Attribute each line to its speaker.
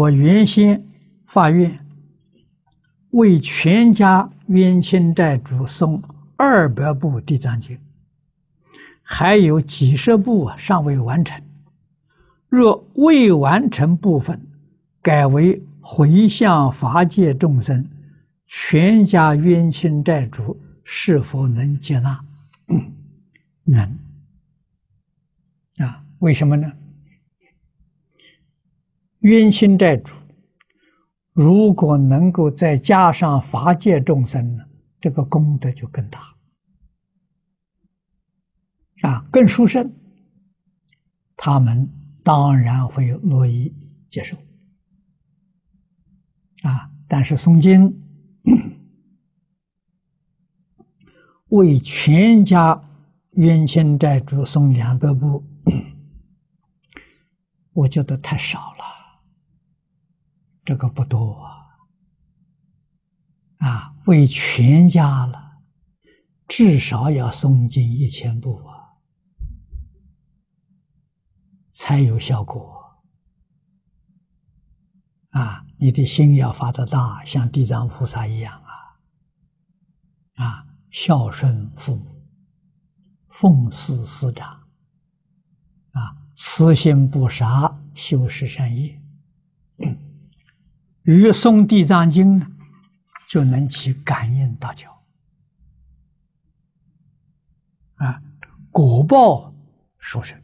Speaker 1: 我原先发愿为全家冤亲债主诵二百部《地藏经》，还有几十部尚未完成。若未完成部分，改为回向法界众生，全家冤亲债主是否能接纳？能。啊，为什么呢？冤亲债主，如果能够再加上法界众生呢，这个功德就更大，啊，更殊胜。他们当然会乐意接受，啊，但是诵经 为全家冤亲债主诵两百部，我觉得太少了。这个不多啊，啊，为全家了，至少要诵经一千部啊，才有效果啊！你的心要发的大，像地藏菩萨一样啊，啊，孝顺父母，奉事师长，啊，慈心不杀，修十善业。于一个诵地藏经呢，就能起感应大觉。啊，果报说是。